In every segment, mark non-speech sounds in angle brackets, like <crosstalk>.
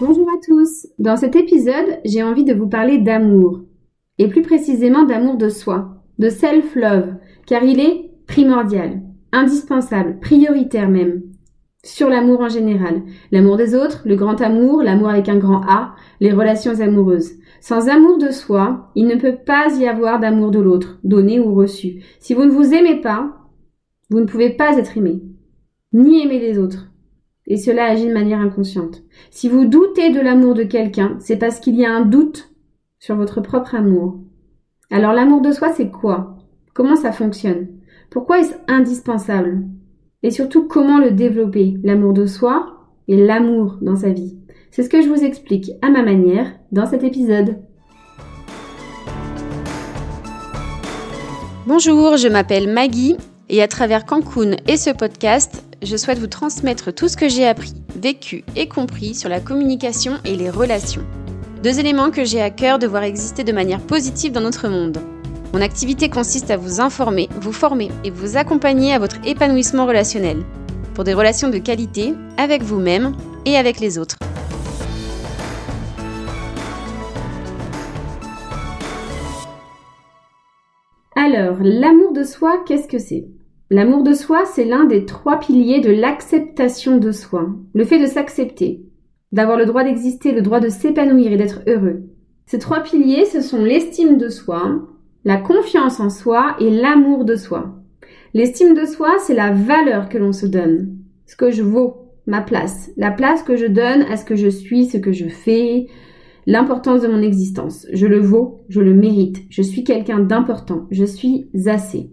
Bonjour à tous. Dans cet épisode, j'ai envie de vous parler d'amour. Et plus précisément d'amour de soi, de self-love, car il est primordial, indispensable, prioritaire même. Sur l'amour en général. L'amour des autres, le grand amour, l'amour avec un grand A, les relations amoureuses. Sans amour de soi, il ne peut pas y avoir d'amour de l'autre, donné ou reçu. Si vous ne vous aimez pas, vous ne pouvez pas être aimé, ni aimer les autres. Et cela agit de manière inconsciente. Si vous doutez de l'amour de quelqu'un, c'est parce qu'il y a un doute sur votre propre amour. Alors l'amour de soi, c'est quoi? Comment ça fonctionne? Pourquoi est-ce indispensable? Et surtout, comment le développer? L'amour de soi et l'amour dans sa vie. C'est ce que je vous explique à ma manière dans cet épisode. Bonjour, je m'appelle Maggie et à travers Cancun et ce podcast, je souhaite vous transmettre tout ce que j'ai appris, vécu et compris sur la communication et les relations. Deux éléments que j'ai à cœur de voir exister de manière positive dans notre monde. Mon activité consiste à vous informer, vous former et vous accompagner à votre épanouissement relationnel, pour des relations de qualité avec vous-même et avec les autres. Alors, l'amour de soi, qu'est-ce que c'est? L'amour de soi, c'est l'un des trois piliers de l'acceptation de soi. Le fait de s'accepter, d'avoir le droit d'exister, le droit de s'épanouir et d'être heureux. Ces trois piliers, ce sont l'estime de soi, la confiance en soi et l'amour de soi. L'estime de soi, c'est la valeur que l'on se donne, ce que je vaux, ma place, la place que je donne à ce que je suis, ce que je fais, l'importance de mon existence. Je le vaux, je le mérite, je suis quelqu'un d'important, je suis assez.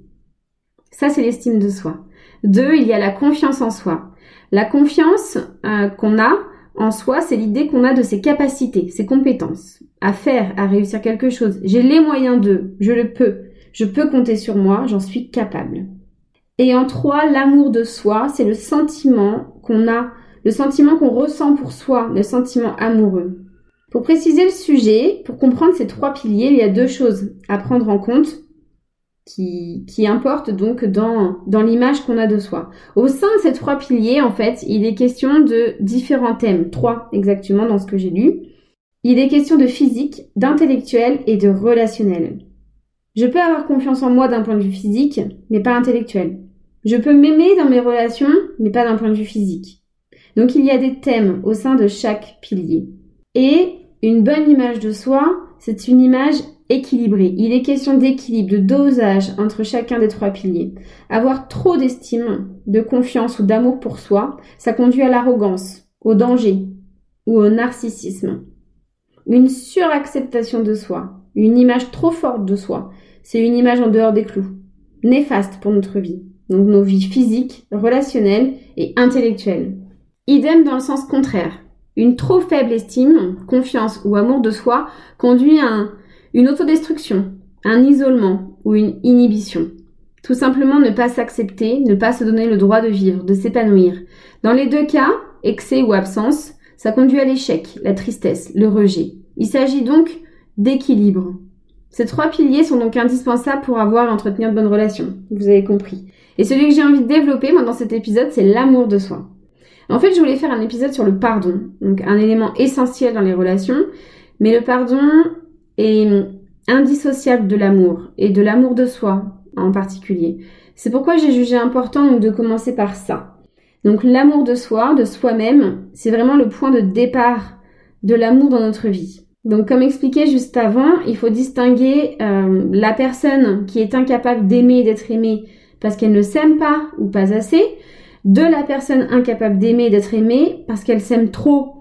Ça, c'est l'estime de soi. Deux, il y a la confiance en soi. La confiance euh, qu'on a en soi, c'est l'idée qu'on a de ses capacités, ses compétences, à faire, à réussir quelque chose. J'ai les moyens de, je le peux, je peux compter sur moi, j'en suis capable. Et en trois, l'amour de soi, c'est le sentiment qu'on a, le sentiment qu'on ressent pour soi, le sentiment amoureux. Pour préciser le sujet, pour comprendre ces trois piliers, il y a deux choses à prendre en compte qui, importent donc dans, dans l'image qu'on a de soi. Au sein de ces trois piliers, en fait, il est question de différents thèmes, trois exactement dans ce que j'ai lu. Il est question de physique, d'intellectuel et de relationnel. Je peux avoir confiance en moi d'un point de vue physique, mais pas intellectuel. Je peux m'aimer dans mes relations, mais pas d'un point de vue physique. Donc il y a des thèmes au sein de chaque pilier. Et une bonne image de soi, c'est une image équilibrée. Il est question d'équilibre, de dosage entre chacun des trois piliers. Avoir trop d'estime, de confiance ou d'amour pour soi, ça conduit à l'arrogance, au danger ou au narcissisme. Une suracceptation de soi, une image trop forte de soi, c'est une image en dehors des clous, néfaste pour notre vie. Donc nos vies physiques, relationnelles et intellectuelles. Idem dans le sens contraire. Une trop faible estime, confiance ou amour de soi conduit à une autodestruction, un isolement ou une inhibition. Tout simplement ne pas s'accepter, ne pas se donner le droit de vivre, de s'épanouir. Dans les deux cas, excès ou absence, ça conduit à l'échec, la tristesse, le rejet. Il s'agit donc d'équilibre. Ces trois piliers sont donc indispensables pour avoir et entretenir de bonnes relations. Vous avez compris. Et celui que j'ai envie de développer, moi, dans cet épisode, c'est l'amour de soi. En fait, je voulais faire un épisode sur le pardon, donc un élément essentiel dans les relations, mais le pardon est indissociable de l'amour et de l'amour de soi en particulier. C'est pourquoi j'ai jugé important de commencer par ça. Donc l'amour de soi, de soi-même, c'est vraiment le point de départ de l'amour dans notre vie. Donc comme expliqué juste avant, il faut distinguer euh, la personne qui est incapable d'aimer et d'être aimée parce qu'elle ne s'aime pas ou pas assez, de la personne incapable d'aimer et d'être aimée parce qu'elle s'aime trop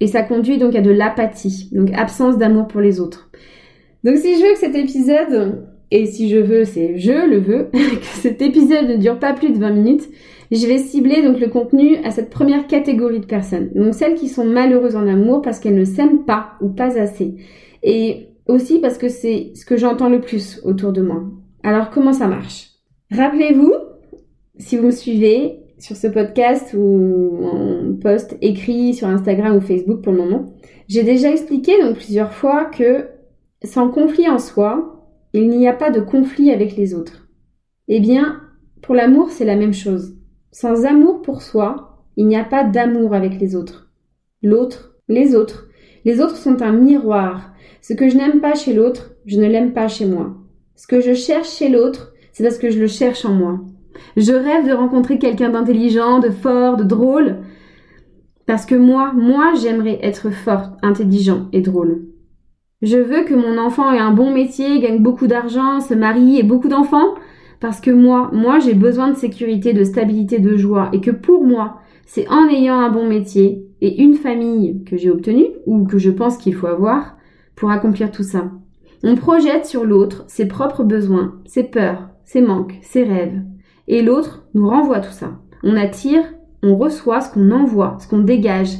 et ça conduit donc à de l'apathie, donc absence d'amour pour les autres. Donc si je veux que cet épisode, et si je veux, c'est je le veux, <laughs> que cet épisode ne dure pas plus de 20 minutes, je vais cibler donc le contenu à cette première catégorie de personnes. Donc celles qui sont malheureuses en amour parce qu'elles ne s'aiment pas ou pas assez. Et aussi parce que c'est ce que j'entends le plus autour de moi. Alors comment ça marche? Rappelez-vous, si vous me suivez, sur ce podcast ou en post écrit sur Instagram ou Facebook pour le moment, j'ai déjà expliqué donc plusieurs fois que sans conflit en soi, il n'y a pas de conflit avec les autres. Eh bien, pour l'amour, c'est la même chose. Sans amour pour soi, il n'y a pas d'amour avec les autres. L'autre Les autres. Les autres sont un miroir. Ce que je n'aime pas chez l'autre, je ne l'aime pas chez moi. Ce que je cherche chez l'autre, c'est parce que je le cherche en moi. Je rêve de rencontrer quelqu'un d'intelligent, de fort, de drôle. Parce que moi, moi, j'aimerais être fort, intelligent et drôle. Je veux que mon enfant ait un bon métier, gagne beaucoup d'argent, se marie et beaucoup d'enfants. Parce que moi, moi, j'ai besoin de sécurité, de stabilité, de joie. Et que pour moi, c'est en ayant un bon métier et une famille que j'ai obtenue, ou que je pense qu'il faut avoir, pour accomplir tout ça. On projette sur l'autre ses propres besoins, ses peurs, ses manques, ses rêves. Et l'autre nous renvoie tout ça. On attire, on reçoit ce qu'on envoie, ce qu'on dégage,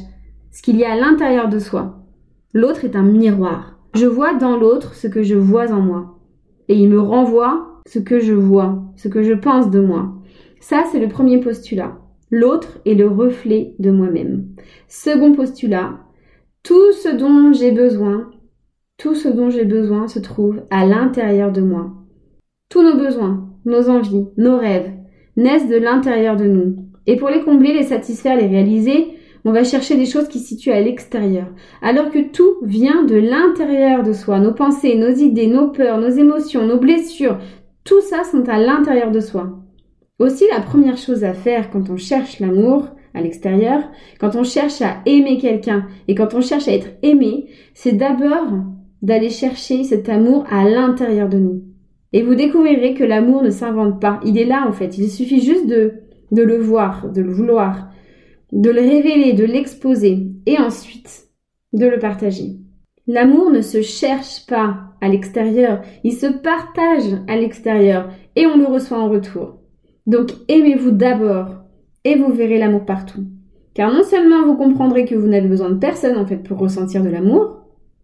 ce qu'il y a à l'intérieur de soi. L'autre est un miroir. Je vois dans l'autre ce que je vois en moi. Et il me renvoie ce que je vois, ce que je pense de moi. Ça, c'est le premier postulat. L'autre est le reflet de moi-même. Second postulat, tout ce dont j'ai besoin, tout ce dont j'ai besoin se trouve à l'intérieur de moi. Tous nos besoins, nos envies, nos rêves naissent de l'intérieur de nous. Et pour les combler, les satisfaire, les réaliser, on va chercher des choses qui se situent à l'extérieur. Alors que tout vient de l'intérieur de soi. Nos pensées, nos idées, nos peurs, nos émotions, nos blessures, tout ça sont à l'intérieur de soi. Aussi, la première chose à faire quand on cherche l'amour à l'extérieur, quand on cherche à aimer quelqu'un et quand on cherche à être aimé, c'est d'abord d'aller chercher cet amour à l'intérieur de nous. Et vous découvrirez que l'amour ne s'invente pas. Il est là en fait. Il suffit juste de, le voir, de le vouloir, de le révéler, de l'exposer et ensuite de le partager. L'amour ne se cherche pas à l'extérieur, il se partage à l'extérieur et on le reçoit en retour. Donc aimez-vous d'abord et vous verrez l'amour partout. Car non seulement vous comprendrez que vous n'avez besoin de personne en fait pour ressentir de l'amour,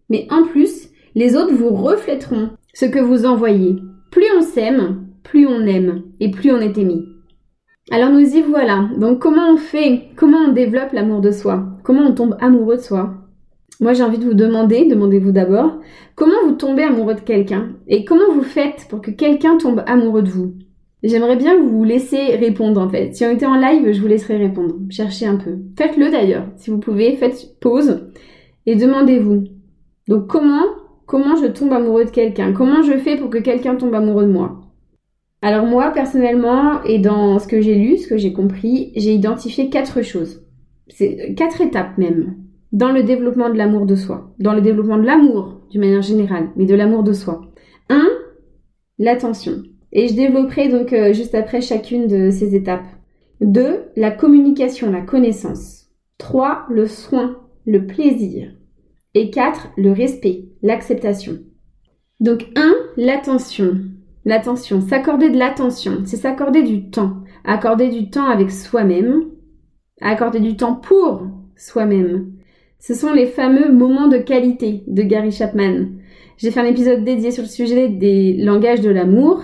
mais en plus, les autres vous reflèteront ce que vous envoyez. Plus on s'aime, plus on aime et plus on est aimé. Alors nous y voilà. Donc comment on fait Comment on développe l'amour de soi? Comment on tombe amoureux de soi? Moi j'ai envie de vous demander, demandez-vous d'abord, comment vous tombez amoureux de quelqu'un? Et comment vous faites pour que quelqu'un tombe amoureux de vous? J'aimerais bien vous laisser répondre en fait. Si on était en live, je vous laisserai répondre. Cherchez un peu. Faites-le d'ailleurs, si vous pouvez. Faites pause et demandez-vous. Donc comment comment je tombe amoureux de quelqu'un? Comment je fais pour que quelqu'un tombe amoureux de moi? Alors moi personnellement et dans ce que j'ai lu, ce que j'ai compris, j'ai identifié quatre choses. C'est quatre étapes même dans le développement de l'amour de soi, dans le développement de l'amour d'une manière générale, mais de l'amour de soi. Un, l'attention. Et je développerai donc euh, juste après chacune de ces étapes. 2. La communication, la connaissance. 3. Le soin, le plaisir. Et 4. Le respect, l'acceptation. Donc 1. L'attention. L'attention, s'accorder de l'attention, c'est s'accorder du temps. Accorder du temps avec soi-même. Accorder du temps pour soi-même. Ce sont les fameux moments de qualité de Gary Chapman. J'ai fait un épisode dédié sur le sujet des langages de l'amour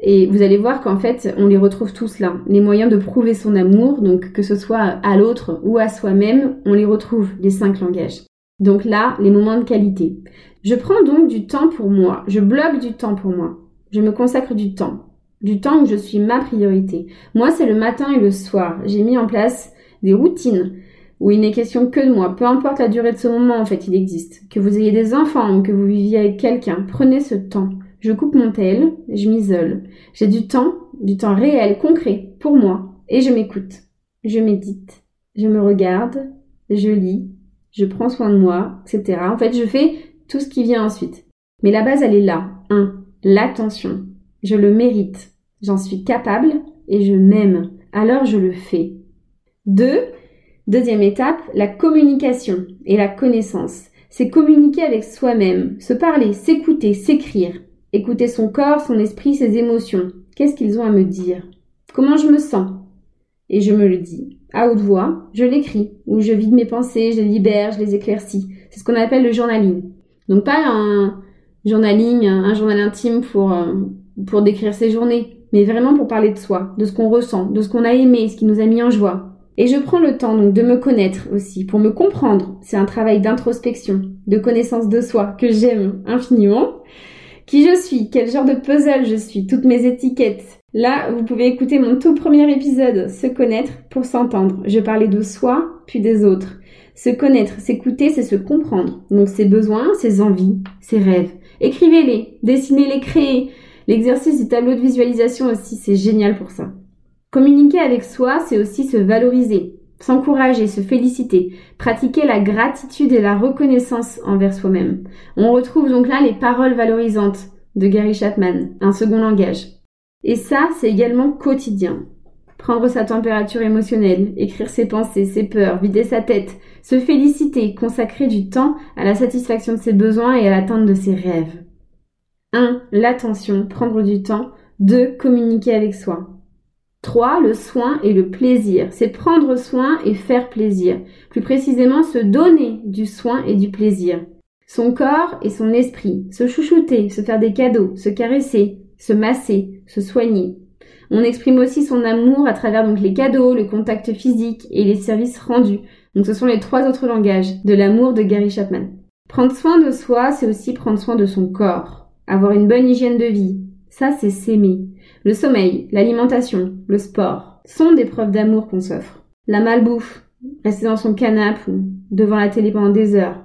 et vous allez voir qu'en fait, on les retrouve tous là. Les moyens de prouver son amour, donc que ce soit à l'autre ou à soi-même, on les retrouve, les cinq langages. Donc là, les moments de qualité. Je prends donc du temps pour moi. Je bloque du temps pour moi. Je me consacre du temps. Du temps où je suis ma priorité. Moi, c'est le matin et le soir. J'ai mis en place des routines où il n'est question que de moi. Peu importe la durée de ce moment, en fait, il existe. Que vous ayez des enfants ou que vous viviez avec quelqu'un, prenez ce temps. Je coupe mon tel, je m'isole. J'ai du temps, du temps réel, concret, pour moi, et je m'écoute. Je médite, je me regarde, je lis, je prends soin de moi, etc. En fait, je fais tout ce qui vient ensuite. Mais la base, elle est là. 1. L'attention. Je le mérite. J'en suis capable et je m'aime. Alors je le fais. 2. Deuxième étape, la communication et la connaissance. C'est communiquer avec soi-même, se parler, s'écouter, s'écrire. Écouter son corps, son esprit, ses émotions. Qu'est-ce qu'ils ont à me dire? Comment je me sens? Et je me le dis. À haute voix, je l'écris, ou je vide mes pensées, je les libère, je les éclaircis. C'est ce qu'on appelle le journaling. Donc pas un journaling, un journal intime pour, euh, pour décrire ses journées, mais vraiment pour parler de soi, de ce qu'on ressent, de ce qu'on a aimé, ce qui nous a mis en joie. Et je prends le temps donc de me connaître aussi, pour me comprendre. C'est un travail d'introspection, de connaissance de soi que j'aime infiniment qui je suis, quel genre de puzzle je suis, toutes mes étiquettes, Là, vous pouvez écouter mon tout premier épisode, Se connaître pour s'entendre. Je parlais de soi, puis des autres. Se connaître, s'écouter, c'est se comprendre. Donc ses besoins, ses envies, ses rêves. Écrivez-les, dessinez-les, créez. L'exercice du tableau de visualisation aussi, c'est génial pour ça. Communiquer avec soi, c'est aussi se valoriser, s'encourager, se féliciter, pratiquer la gratitude et la reconnaissance envers soi-même. On retrouve donc là les paroles valorisantes de Gary Chapman, un second langage. Et ça, c'est également quotidien. Prendre sa température émotionnelle, écrire ses pensées, ses peurs, vider sa tête, se féliciter, consacrer du temps à la satisfaction de ses besoins et à l'atteinte de ses rêves. 1. L'attention, prendre du temps. 2. Communiquer avec soi. 3. Le soin et le plaisir. C'est prendre soin et faire plaisir. Plus précisément, se donner du soin et du plaisir. Son corps et son esprit. Se chouchouter, se faire des cadeaux, se caresser, se masser, se soigner. On exprime aussi son amour à travers donc les cadeaux, le contact physique et les services rendus. Donc ce sont les trois autres langages de l'amour de Gary Chapman. Prendre soin de soi, c'est aussi prendre soin de son corps. Avoir une bonne hygiène de vie. Ça, c'est s'aimer. Le sommeil, l'alimentation, le sport sont des preuves d'amour qu'on s'offre. La malbouffe, rester dans son canapé ou devant la télé pendant des heures.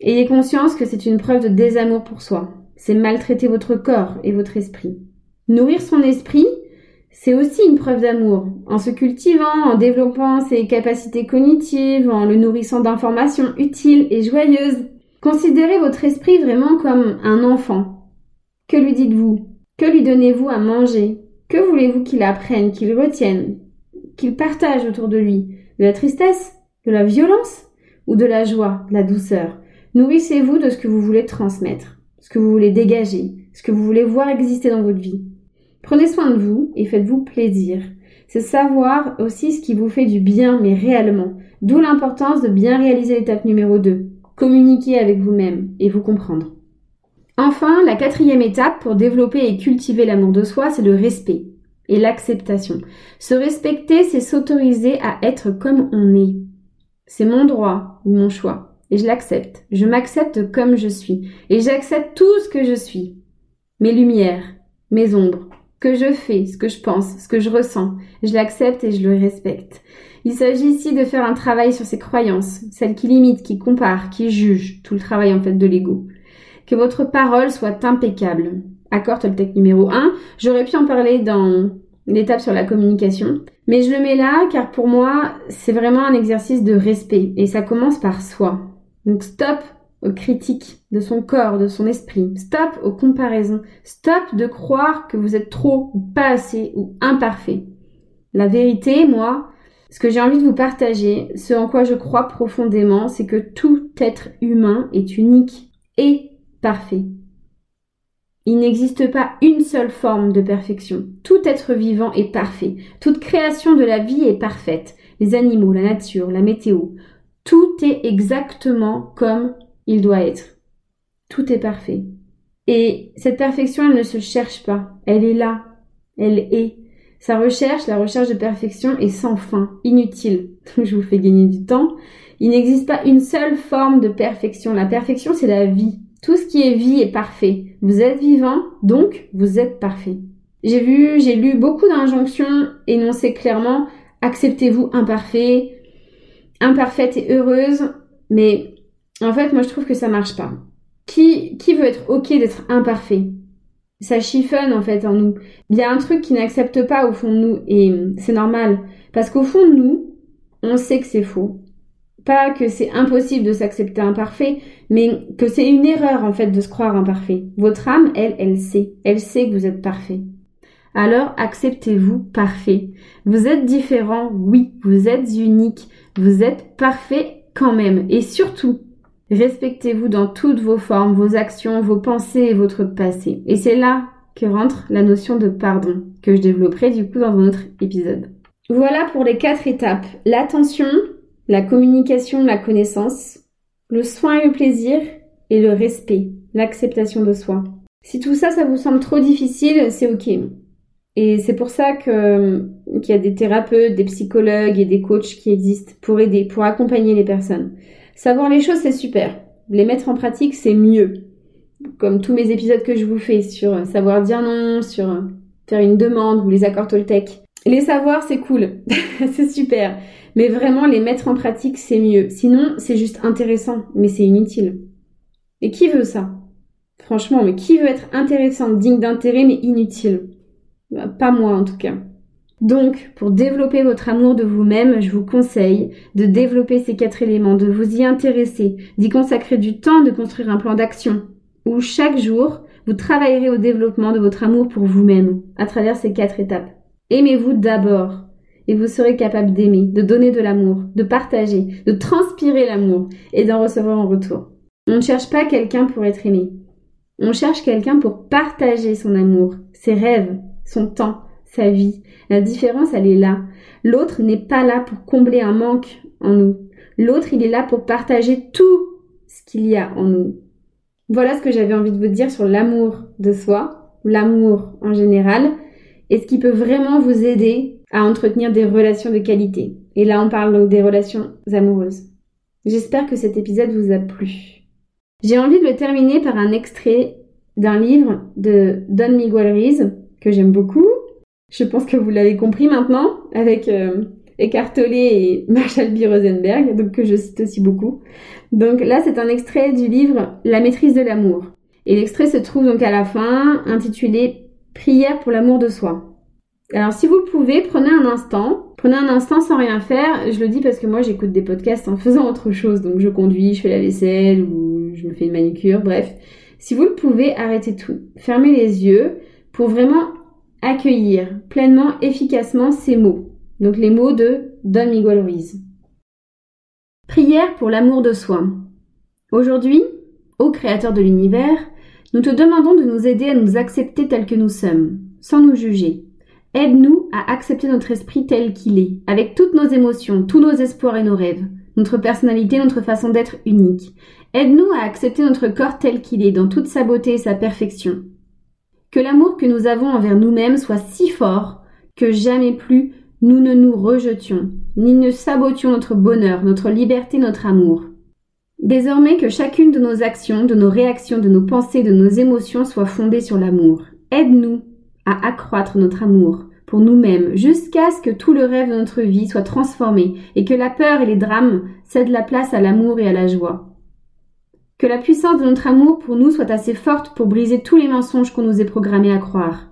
Ayez conscience que c'est une preuve de désamour pour soi. C'est maltraiter votre corps et votre esprit. Nourrir son esprit, c'est aussi une preuve d'amour, en se cultivant, en développant ses capacités cognitives, en le nourrissant d'informations utiles et joyeuses. Considérez votre esprit vraiment comme un enfant. Que lui dites-vous? Que lui donnez-vous à manger? Que voulez-vous qu'il apprenne, qu'il retienne, qu'il partage autour de lui? De la tristesse? De la violence? Ou de la joie, de la douceur? Nourrissez-vous de ce que vous voulez transmettre, ce que vous voulez dégager, ce que vous voulez voir exister dans votre vie. Prenez soin de vous et faites-vous plaisir. C'est savoir aussi ce qui vous fait du bien, mais réellement. D'où l'importance de bien réaliser l'étape numéro 2. Communiquer avec vous-même et vous comprendre. Enfin, la quatrième étape pour développer et cultiver l'amour de soi, c'est le respect et l'acceptation. Se respecter, c'est s'autoriser à être comme on est. C'est mon droit ou mon choix. Et je l'accepte. Je m'accepte comme je suis. Et j'accepte tout ce que je suis. Mes lumières, mes ombres, que je fais, ce que je pense, ce que je ressens. Je l'accepte et je le respecte. Il s'agit ici de faire un travail sur ses croyances, celles qui limitent, qui comparent, qui jugent, tout le travail en fait de l'ego. Que votre parole soit impeccable. Accord Toltec numéro 1. J'aurais pu en parler dans l'étape sur la communication, mais je le mets là car pour moi, c'est vraiment un exercice de respect et ça commence par soi. Donc stop aux critiques de son corps, de son esprit. Stop aux comparaisons. Stop de croire que vous êtes trop ou pas assez ou imparfait. La vérité, moi, ce que j'ai envie de vous partager, ce en quoi je crois profondément, c'est que tout être humain est unique et parfait. Il n'existe pas une seule forme de perfection. Tout être vivant est parfait. Toute création de la vie est parfaite. Les animaux, la nature, la météo. Tout est exactement comme il doit être. Tout est parfait. Et cette perfection, elle ne se cherche pas. Elle est là. Elle est. Sa recherche, la recherche de perfection est sans fin, inutile. <laughs> Je vous fais gagner du temps. Il n'existe pas une seule forme de perfection. La perfection, c'est la vie. Tout ce qui est vie est parfait. Vous êtes vivant, donc vous êtes parfait. J'ai vu, j'ai lu beaucoup d'injonctions énoncées clairement. Acceptez-vous imparfait, imparfaite et heureuse. Mais en fait, moi, je trouve que ça marche pas. Qui, qui veut être ok d'être imparfait? Ça chiffonne en fait en nous. Il y a un truc qui n'accepte pas au fond de nous et c'est normal parce qu'au fond de nous, on sait que c'est faux. Pas que c'est impossible de s'accepter imparfait, mais que c'est une erreur en fait de se croire imparfait. Votre âme, elle, elle sait. Elle sait que vous êtes parfait. Alors acceptez-vous parfait. Vous êtes différent, oui, vous êtes unique, vous êtes parfait quand même. Et surtout, Respectez-vous dans toutes vos formes, vos actions, vos pensées et votre passé. Et c'est là que rentre la notion de pardon, que je développerai du coup dans un autre épisode. Voilà pour les quatre étapes. L'attention, la communication, la connaissance, le soin et le plaisir, et le respect, l'acceptation de soi. Si tout ça, ça vous semble trop difficile, c'est ok. Et c'est pour ça que qu'il y a des thérapeutes, des psychologues et des coachs qui existent pour aider, pour accompagner les personnes. Savoir les choses, c'est super. Les mettre en pratique, c'est mieux. Comme tous mes épisodes que je vous fais sur savoir dire non, sur faire une demande ou les accords Toltec. Les savoir, c'est cool, <laughs> c'est super. Mais vraiment, les mettre en pratique, c'est mieux. Sinon, c'est juste intéressant, mais c'est inutile. Et qui veut ça? Franchement, mais qui veut être intéressant, digne d'intérêt, mais inutile? Pas moi en tout cas. Donc, pour développer votre amour de vous-même, je vous conseille de développer ces quatre éléments, de vous y intéresser, d'y consacrer du temps, de construire un plan d'action, où chaque jour, vous travaillerez au développement de votre amour pour vous-même, à travers ces quatre étapes. Aimez-vous d'abord, et vous serez capable d'aimer, de donner de l'amour, de partager, de transpirer l'amour, et d'en recevoir en retour. On ne cherche pas quelqu'un pour être aimé. On cherche quelqu'un pour partager son amour, ses rêves, son temps, sa vie. La différence, elle est là. L'autre n'est pas là pour combler un manque en nous. L'autre, il est là pour partager tout ce qu'il y a en nous. Voilà ce que j'avais envie de vous dire sur l'amour de soi, l'amour en général, et ce qui peut vraiment vous aider à entretenir des relations de qualité. Et là, on parle donc des relations amoureuses. J'espère que cet épisode vous a plu. J'ai envie de le terminer par un extrait d'un livre de Don Miguel Ruiz, que j'aime beaucoup, je pense que vous l'avez compris maintenant avec euh, Eckhart Tolle et <laughs> Marshall B. Rosenberg, donc que je cite aussi beaucoup. Donc là, c'est un extrait du livre La maîtrise de l'amour. Et l'extrait se trouve donc à la fin, intitulé Prière pour l'amour de soi. Alors si vous le pouvez, prenez un instant, prenez un instant sans rien faire. Je le dis parce que moi j'écoute des podcasts en faisant autre chose, donc je conduis, je fais la vaisselle ou je me fais une manucure, bref. Si vous le pouvez, arrêtez tout. Fermez les yeux pour vraiment accueillir pleinement, efficacement ces mots. Donc les mots de Don Miguel Ruiz. Prière pour l'amour de soi. Aujourd'hui, ô Créateur de l'univers, nous te demandons de nous aider à nous accepter tels que nous sommes, sans nous juger. Aide-nous à accepter notre esprit tel qu'il est, avec toutes nos émotions, tous nos espoirs et nos rêves, notre personnalité, notre façon d'être unique. Aide-nous à accepter notre corps tel qu'il est, dans toute sa beauté et sa perfection. Que l'amour que nous avons envers nous-mêmes soit si fort que jamais plus nous ne nous rejetions, ni ne sabotions notre bonheur, notre liberté, notre amour. Désormais que chacune de nos actions, de nos réactions, de nos pensées, de nos émotions soit fondée sur l'amour. Aide-nous à accroître notre amour pour nous-mêmes jusqu'à ce que tout le rêve de notre vie soit transformé et que la peur et les drames cèdent la place à l'amour et à la joie. Que la puissance de notre amour pour nous soit assez forte pour briser tous les mensonges qu'on nous est programmés à croire.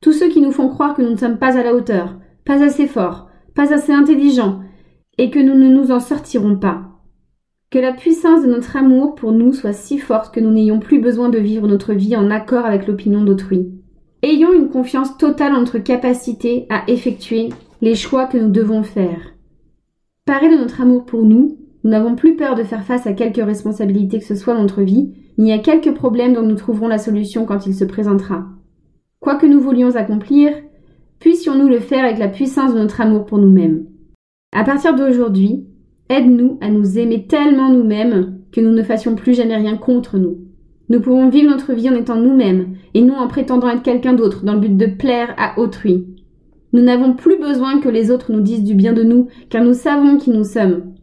Tous ceux qui nous font croire que nous ne sommes pas à la hauteur, pas assez forts, pas assez intelligents, et que nous ne nous en sortirons pas. Que la puissance de notre amour pour nous soit si forte que nous n'ayons plus besoin de vivre notre vie en accord avec l'opinion d'autrui. Ayons une confiance totale en notre capacité à effectuer les choix que nous devons faire. Parez de notre amour pour nous nous n'avons plus peur de faire face à quelque responsabilité que ce soit dans notre vie, ni à quelques problèmes dont nous trouverons la solution quand il se présentera. Quoi que nous voulions accomplir, puissions-nous le faire avec la puissance de notre amour pour nous-mêmes. À partir d'aujourd'hui, aide-nous à nous aimer tellement nous-mêmes que nous ne fassions plus jamais rien contre nous. Nous pouvons vivre notre vie en étant nous-mêmes et non en prétendant être quelqu'un d'autre dans le but de plaire à autrui. Nous n'avons plus besoin que les autres nous disent du bien de nous car nous savons qui nous sommes.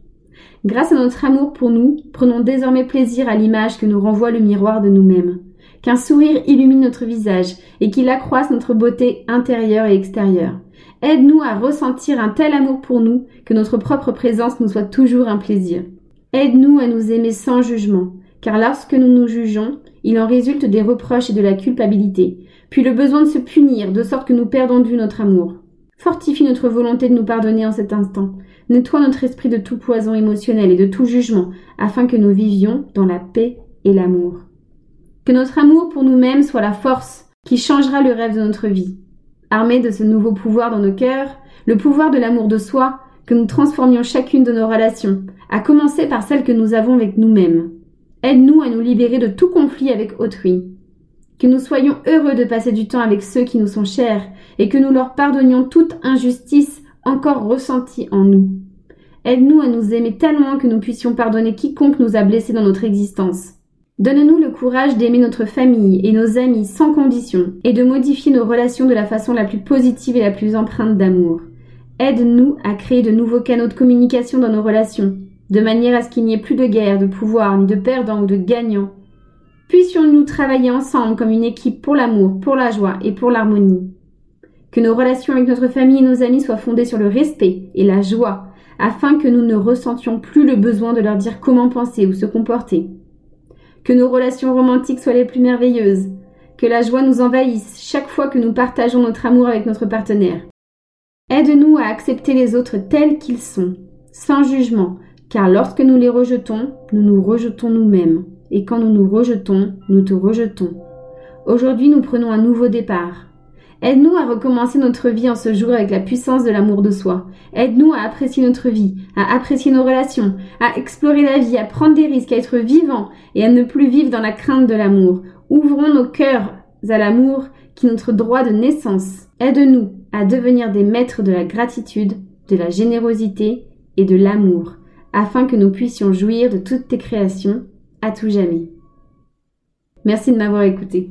Grâce à notre amour pour nous, prenons désormais plaisir à l'image que nous renvoie le miroir de nous-mêmes. Qu'un sourire illumine notre visage et qu'il accroisse notre beauté intérieure et extérieure. Aide-nous à ressentir un tel amour pour nous que notre propre présence nous soit toujours un plaisir. Aide-nous à nous aimer sans jugement, car lorsque nous nous jugeons, il en résulte des reproches et de la culpabilité, puis le besoin de se punir, de sorte que nous perdons de vue notre amour. Fortifie notre volonté de nous pardonner en cet instant, Nettoie notre esprit de tout poison émotionnel et de tout jugement, afin que nous vivions dans la paix et l'amour. Que notre amour pour nous-mêmes soit la force qui changera le rêve de notre vie. Armés de ce nouveau pouvoir dans nos cœurs, le pouvoir de l'amour de soi, que nous transformions chacune de nos relations, à commencer par celle que nous avons avec nous-mêmes. Aide-nous à nous libérer de tout conflit avec autrui. Que nous soyons heureux de passer du temps avec ceux qui nous sont chers et que nous leur pardonnions toute injustice encore ressenti en nous. Aide-nous à nous aimer tellement que nous puissions pardonner quiconque nous a blessés dans notre existence. Donne-nous le courage d'aimer notre famille et nos amis sans condition et de modifier nos relations de la façon la plus positive et la plus empreinte d'amour. Aide-nous à créer de nouveaux canaux de communication dans nos relations, de manière à ce qu'il n'y ait plus de guerre, de pouvoir, ni de perdants ou de gagnants. Puissions-nous travailler ensemble comme une équipe pour l'amour, pour la joie et pour l'harmonie. Que nos relations avec notre famille et nos amis soient fondées sur le respect et la joie, afin que nous ne ressentions plus le besoin de leur dire comment penser ou se comporter. Que nos relations romantiques soient les plus merveilleuses, que la joie nous envahisse chaque fois que nous partageons notre amour avec notre partenaire. Aide-nous à accepter les autres tels qu'ils sont, sans jugement, car lorsque nous les rejetons, nous nous rejetons nous-mêmes, et quand nous nous rejetons, nous te rejetons. Aujourd'hui, nous prenons un nouveau départ. Aide-nous à recommencer notre vie en ce jour avec la puissance de l'amour de soi. Aide-nous à apprécier notre vie, à apprécier nos relations, à explorer la vie, à prendre des risques, à être vivant et à ne plus vivre dans la crainte de l'amour. Ouvrons nos cœurs à l'amour qui est notre droit de naissance. Aide-nous à devenir des maîtres de la gratitude, de la générosité et de l'amour, afin que nous puissions jouir de toutes tes créations à tout jamais. Merci de m'avoir écouté.